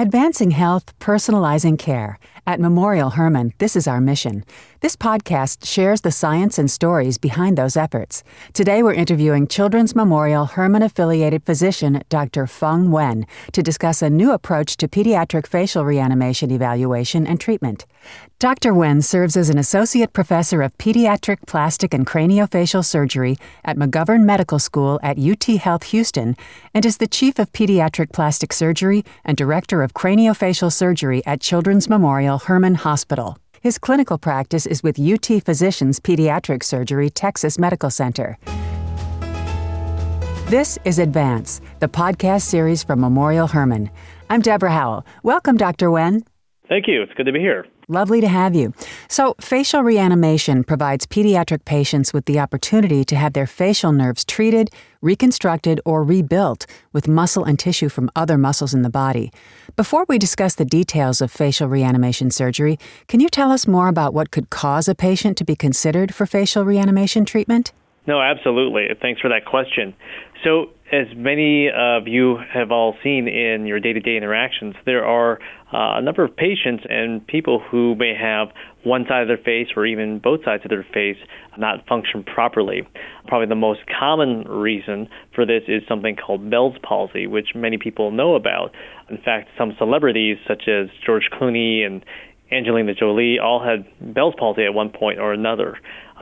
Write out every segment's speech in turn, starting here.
Advancing health, personalizing care. At Memorial Hermann, this is our mission. This podcast shares the science and stories behind those efforts. Today, we're interviewing Children's Memorial Hermann affiliated physician Dr. Phuong Nguyen to discuss a new approach to pediatric facial reanimation evaluation and treatment. Dr. Nguyen serves as an associate professor of pediatric plastic and craniofacial surgery at McGovern Medical School at UT Health Houston and is the chief of pediatric plastic surgery and director of craniofacial surgery at Children's Memorial Hermann Hospital. His clinical practice is with UT Physicians Pediatric Surgery Texas Medical Center. This is Advance, the podcast series from Memorial Hermann. I'm Deborah Howell. Welcome, Dr. Nguyen. Thank you. It's good to be here. Lovely to have you. So, facial reanimation provides pediatric patients with the opportunity to have their facial nerves treated, reconstructed, or rebuilt with muscle and tissue from other muscles in the body. Before we discuss the details of facial reanimation surgery, can you tell us more about what could cause a patient to be considered for facial reanimation treatment? No, absolutely. Thanks for that question. So, as many of you have all seen in your day to day interactions, there are uh, a number of patients and people who may have one side of their face or even both sides of their face not function properly. Probably the most common reason for this is something called Bell's palsy, which many people know about. In fact, some celebrities such as George Clooney and Angelina Jolie all had Bell's palsy at one point or another.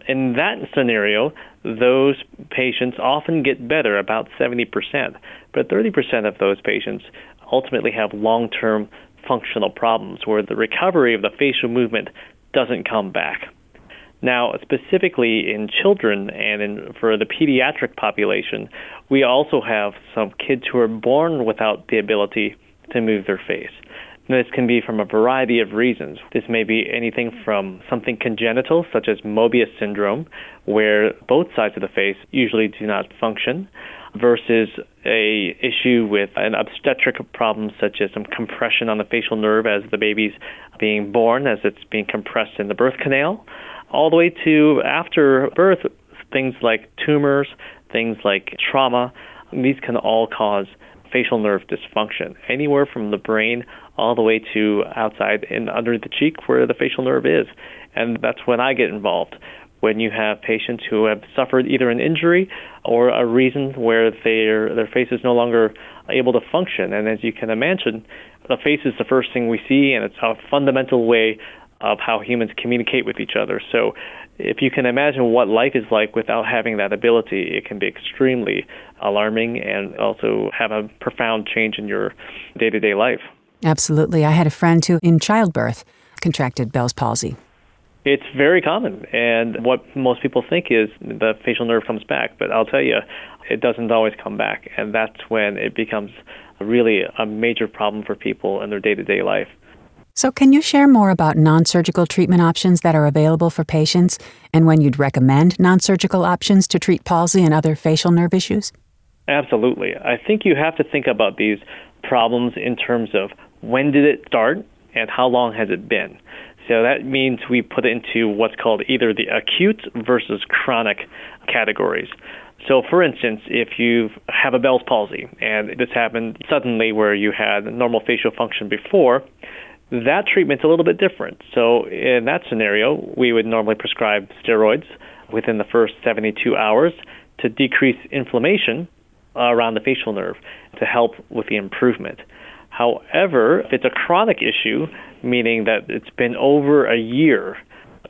In that scenario, those patients often get better, about 70%, but 30% of those patients ultimately have long term functional problems where the recovery of the facial movement doesn't come back. Now, specifically in children and in, for the pediatric population, we also have some kids who are born without the ability to move their face. This can be from a variety of reasons. This may be anything from something congenital, such as Mobius syndrome, where both sides of the face usually do not function, versus a issue with an obstetric problem such as some compression on the facial nerve as the baby's being born, as it's being compressed in the birth canal, all the way to after birth, things like tumors, things like trauma. These can all cause facial nerve dysfunction, anywhere from the brain all the way to outside and under the cheek where the facial nerve is. And that's when I get involved. When you have patients who have suffered either an injury or a reason where their their face is no longer able to function, and as you can imagine, the face is the first thing we see, and it's a fundamental way of how humans communicate with each other. So, if you can imagine what life is like without having that ability, it can be extremely alarming and also have a profound change in your day to day life. Absolutely. I had a friend who, in childbirth, contracted Bell's palsy. It's very common, and what most people think is the facial nerve comes back, but I'll tell you, it doesn't always come back, and that's when it becomes really a major problem for people in their day to day life. So, can you share more about non surgical treatment options that are available for patients and when you'd recommend non surgical options to treat palsy and other facial nerve issues? Absolutely. I think you have to think about these problems in terms of when did it start and how long has it been. So that means we put it into what's called either the acute versus chronic categories. So, for instance, if you have a Bell's palsy and this happened suddenly where you had normal facial function before, that treatment's a little bit different. So, in that scenario, we would normally prescribe steroids within the first 72 hours to decrease inflammation around the facial nerve to help with the improvement. However, if it's a chronic issue, meaning that it's been over a year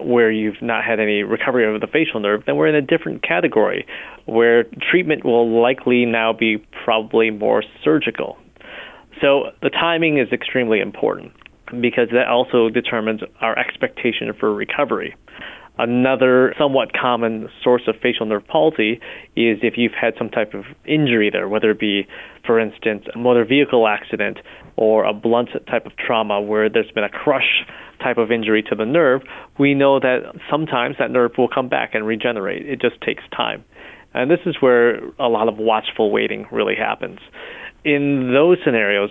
where you've not had any recovery of the facial nerve, then we're in a different category where treatment will likely now be probably more surgical. So the timing is extremely important because that also determines our expectation for recovery. Another somewhat common source of facial nerve palsy is if you've had some type of injury there, whether it be, for instance, a motor vehicle accident or a blunt type of trauma where there's been a crush type of injury to the nerve, we know that sometimes that nerve will come back and regenerate. It just takes time. And this is where a lot of watchful waiting really happens. In those scenarios,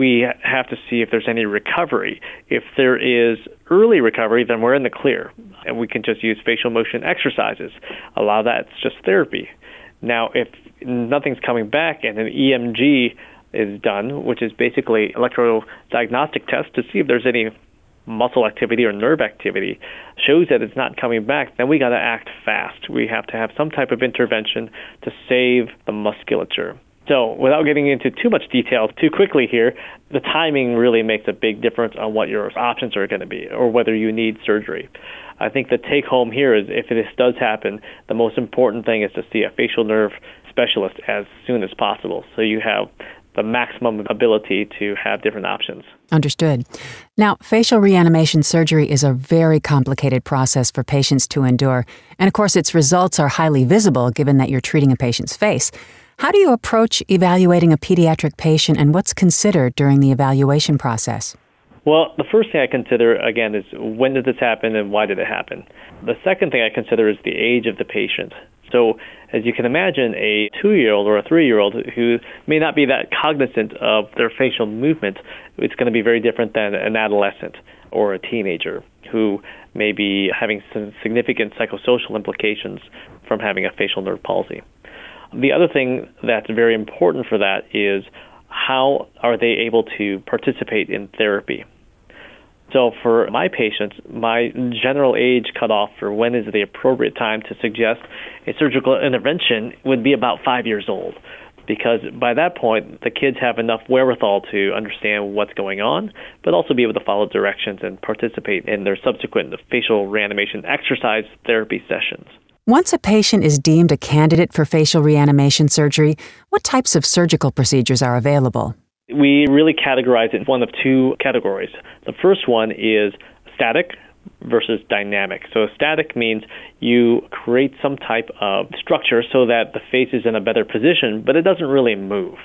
we have to see if there's any recovery. If there is early recovery, then we're in the clear, and we can just use facial motion exercises. A lot of that's just therapy. Now, if nothing's coming back and an EMG is done, which is basically electrodiagnostic test to see if there's any muscle activity or nerve activity shows that it's not coming back, then we got to act fast. We have to have some type of intervention to save the musculature. So, without getting into too much detail too quickly here, the timing really makes a big difference on what your options are going to be or whether you need surgery. I think the take home here is if this does happen, the most important thing is to see a facial nerve specialist as soon as possible so you have the maximum ability to have different options. Understood. Now, facial reanimation surgery is a very complicated process for patients to endure, and of course, its results are highly visible given that you're treating a patient's face. How do you approach evaluating a pediatric patient and what's considered during the evaluation process? Well, the first thing I consider, again, is when did this happen and why did it happen? The second thing I consider is the age of the patient. So, as you can imagine, a two year old or a three year old who may not be that cognizant of their facial movement, it's going to be very different than an adolescent or a teenager who may be having some significant psychosocial implications from having a facial nerve palsy. The other thing that's very important for that is how are they able to participate in therapy? So for my patients, my general age cutoff for when is the appropriate time to suggest a surgical intervention would be about five years old. Because by that point, the kids have enough wherewithal to understand what's going on, but also be able to follow directions and participate in their subsequent facial reanimation exercise therapy sessions. Once a patient is deemed a candidate for facial reanimation surgery, what types of surgical procedures are available? We really categorize it in one of two categories. The first one is static versus dynamic. So static means you create some type of structure so that the face is in a better position, but it doesn't really move.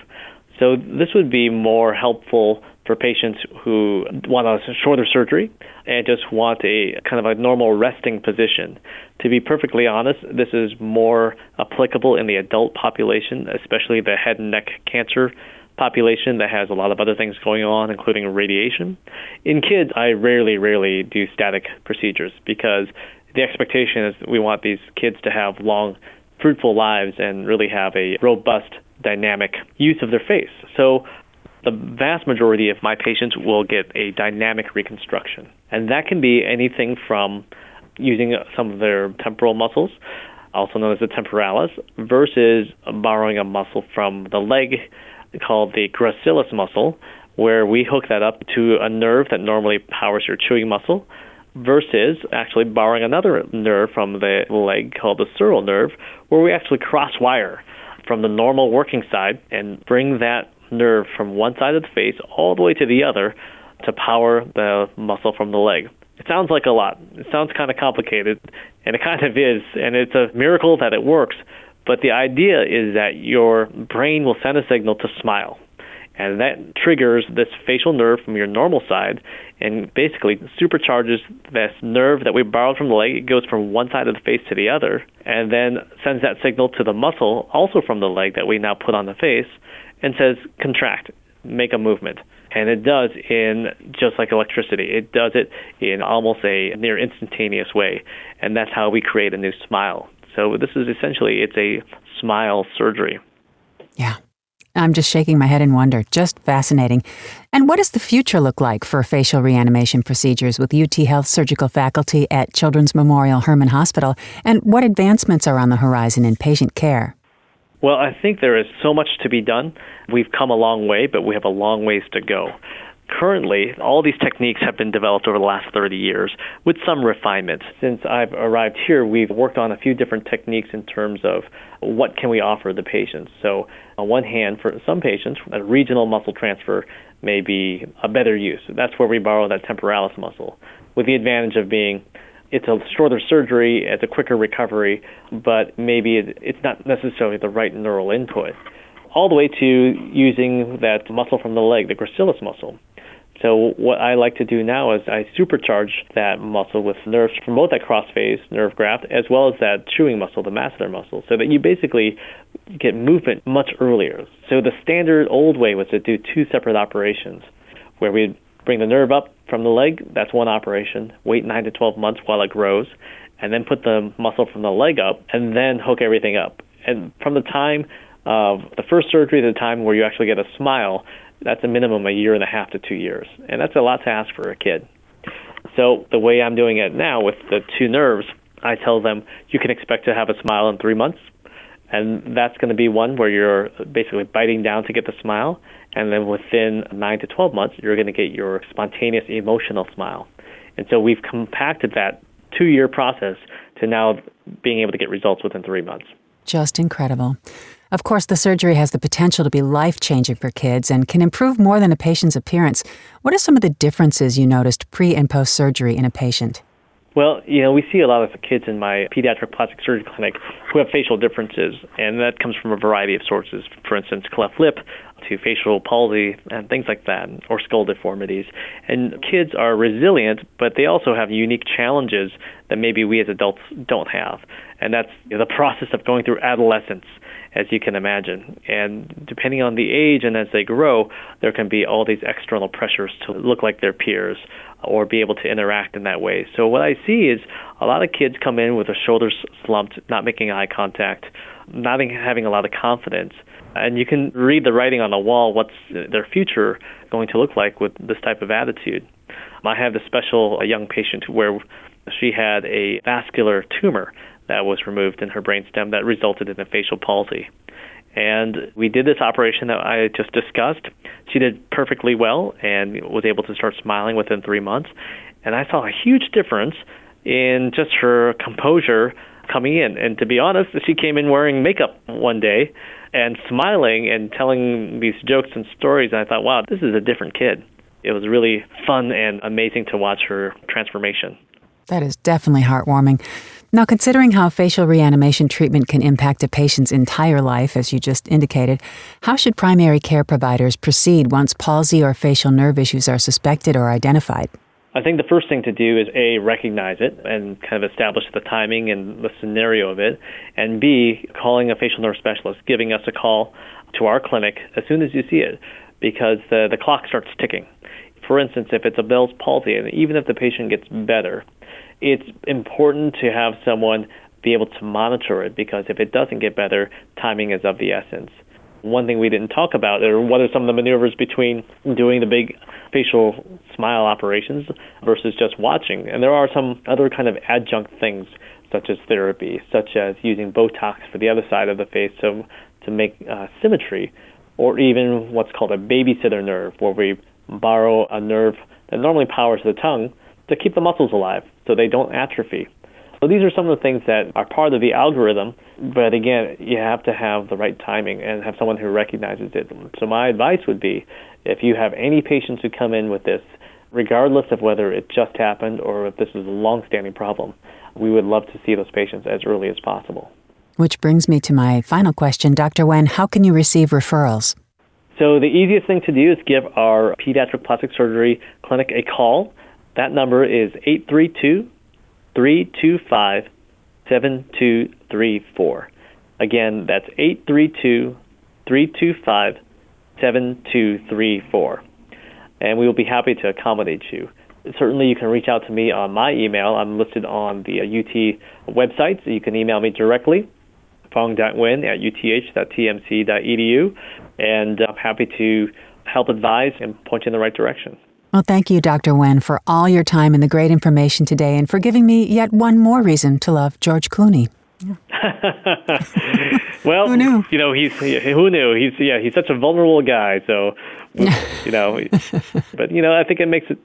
So this would be more helpful for patients who want a shorter surgery and just want a kind of a normal resting position. To be perfectly honest, this is more applicable in the adult population, especially the head and neck cancer population that has a lot of other things going on, including radiation. In kids, I rarely, rarely do static procedures because the expectation is we want these kids to have long, fruitful lives and really have a robust, dynamic use of their face. So the vast majority of my patients will get a dynamic reconstruction. And that can be anything from using some of their temporal muscles, also known as the temporalis, versus borrowing a muscle from the leg called the gracilis muscle, where we hook that up to a nerve that normally powers your chewing muscle, versus actually borrowing another nerve from the leg called the sural nerve, where we actually cross wire from the normal working side and bring that nerve from one side of the face all the way to the other to power the muscle from the leg. It sounds like a lot. It sounds kind of complicated, and it kind of is, and it's a miracle that it works. But the idea is that your brain will send a signal to smile. And that triggers this facial nerve from your normal side and basically supercharges this nerve that we borrowed from the leg. It goes from one side of the face to the other and then sends that signal to the muscle, also from the leg, that we now put on the face and says, contract, make a movement. And it does in just like electricity. It does it in almost a near instantaneous way. And that's how we create a new smile. So this is essentially it's a smile surgery. Yeah. I'm just shaking my head in wonder. Just fascinating. And what does the future look like for facial reanimation procedures with UT Health surgical faculty at Children's Memorial Hermann Hospital? And what advancements are on the horizon in patient care? Well, I think there is so much to be done. We've come a long way, but we have a long ways to go. Currently, all these techniques have been developed over the last 30 years with some refinements. Since I've arrived here, we've worked on a few different techniques in terms of what can we offer the patients. So, on one hand, for some patients, a regional muscle transfer may be a better use. That's where we borrow that temporalis muscle, with the advantage of being it's a shorter surgery, it's a quicker recovery, but maybe it's not necessarily the right neural input. All the way to using that muscle from the leg, the gracilis muscle. So what I like to do now is I supercharge that muscle with nerves from both that cross face nerve graft as well as that chewing muscle, the masseter muscle, so that you basically get movement much earlier. So the standard old way was to do two separate operations, where we'd bring the nerve up from the leg, that's one operation, wait 9 to 12 months while it grows, and then put the muscle from the leg up and then hook everything up. And from the time of the first surgery to the time where you actually get a smile, that's a minimum a year and a half to two years. And that's a lot to ask for a kid. So the way I'm doing it now with the two nerves, I tell them you can expect to have a smile in three months. And that's going to be one where you're basically biting down to get the smile. And then within nine to 12 months, you're going to get your spontaneous emotional smile. And so we've compacted that two year process to now being able to get results within three months. Just incredible. Of course, the surgery has the potential to be life changing for kids and can improve more than a patient's appearance. What are some of the differences you noticed pre and post surgery in a patient? Well, you know, we see a lot of kids in my pediatric plastic surgery clinic who have facial differences, and that comes from a variety of sources. For instance, cleft lip to facial palsy and things like that, or skull deformities. And kids are resilient, but they also have unique challenges that maybe we as adults don't have. And that's the process of going through adolescence as you can imagine. And depending on the age and as they grow, there can be all these external pressures to look like their peers or be able to interact in that way. So what I see is a lot of kids come in with their shoulders slumped, not making eye contact, not having a lot of confidence. And you can read the writing on the wall what's their future going to look like with this type of attitude. I have this special young patient where she had a vascular tumor that was removed in her brainstem that resulted in a facial palsy. And we did this operation that I just discussed. She did perfectly well and was able to start smiling within three months. And I saw a huge difference in just her composure coming in. And to be honest, she came in wearing makeup one day and smiling and telling these jokes and stories. And I thought, wow, this is a different kid. It was really fun and amazing to watch her transformation. That is definitely heartwarming. Now, considering how facial reanimation treatment can impact a patient's entire life, as you just indicated, how should primary care providers proceed once palsy or facial nerve issues are suspected or identified? I think the first thing to do is A, recognize it and kind of establish the timing and the scenario of it, and B, calling a facial nerve specialist, giving us a call to our clinic as soon as you see it, because the, the clock starts ticking. For instance, if it's a Bell's palsy, and even if the patient gets better, it's important to have someone be able to monitor it because if it doesn't get better, timing is of the essence. One thing we didn't talk about are what are some of the maneuvers between doing the big facial smile operations versus just watching. And there are some other kind of adjunct things such as therapy, such as using Botox for the other side of the face to, to make uh, symmetry, or even what's called a babysitter nerve, where we borrow a nerve that normally powers the tongue to keep the muscles alive so they don't atrophy. So these are some of the things that are part of the algorithm, but again, you have to have the right timing and have someone who recognizes it. So my advice would be if you have any patients who come in with this, regardless of whether it just happened or if this is a long-standing problem, we would love to see those patients as early as possible. Which brings me to my final question, Dr. Nguyen, how can you receive referrals? So the easiest thing to do is give our pediatric plastic surgery clinic a call. That number is 832 325 7234. Again, that's 832 325 7234. And we will be happy to accommodate you. Certainly, you can reach out to me on my email. I'm listed on the UT website, so you can email me directly, fong.nguyen at uth.tmc.edu, and I'm happy to help advise and point you in the right direction. Well, thank you, Dr. Nguyen, for all your time and the great information today, and for giving me yet one more reason to love George Clooney. well, who knew? You know, he's who knew? He's yeah, he's such a vulnerable guy. So, you know, but you know, I think it makes it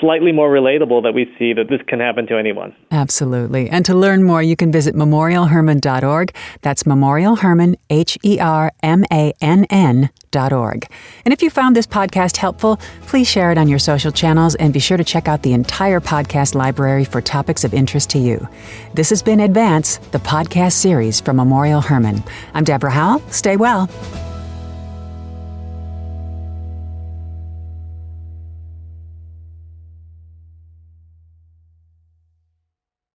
slightly more relatable that we see that this can happen to anyone. Absolutely. And to learn more, you can visit memorialhermann.org. That's memorialhermann, H E R M A N N. And if you found this podcast helpful, please share it on your social channels and be sure to check out the entire podcast library for topics of interest to you. This has been Advance, the podcast series from Memorial Hermann. I'm Deborah Howell. Stay well.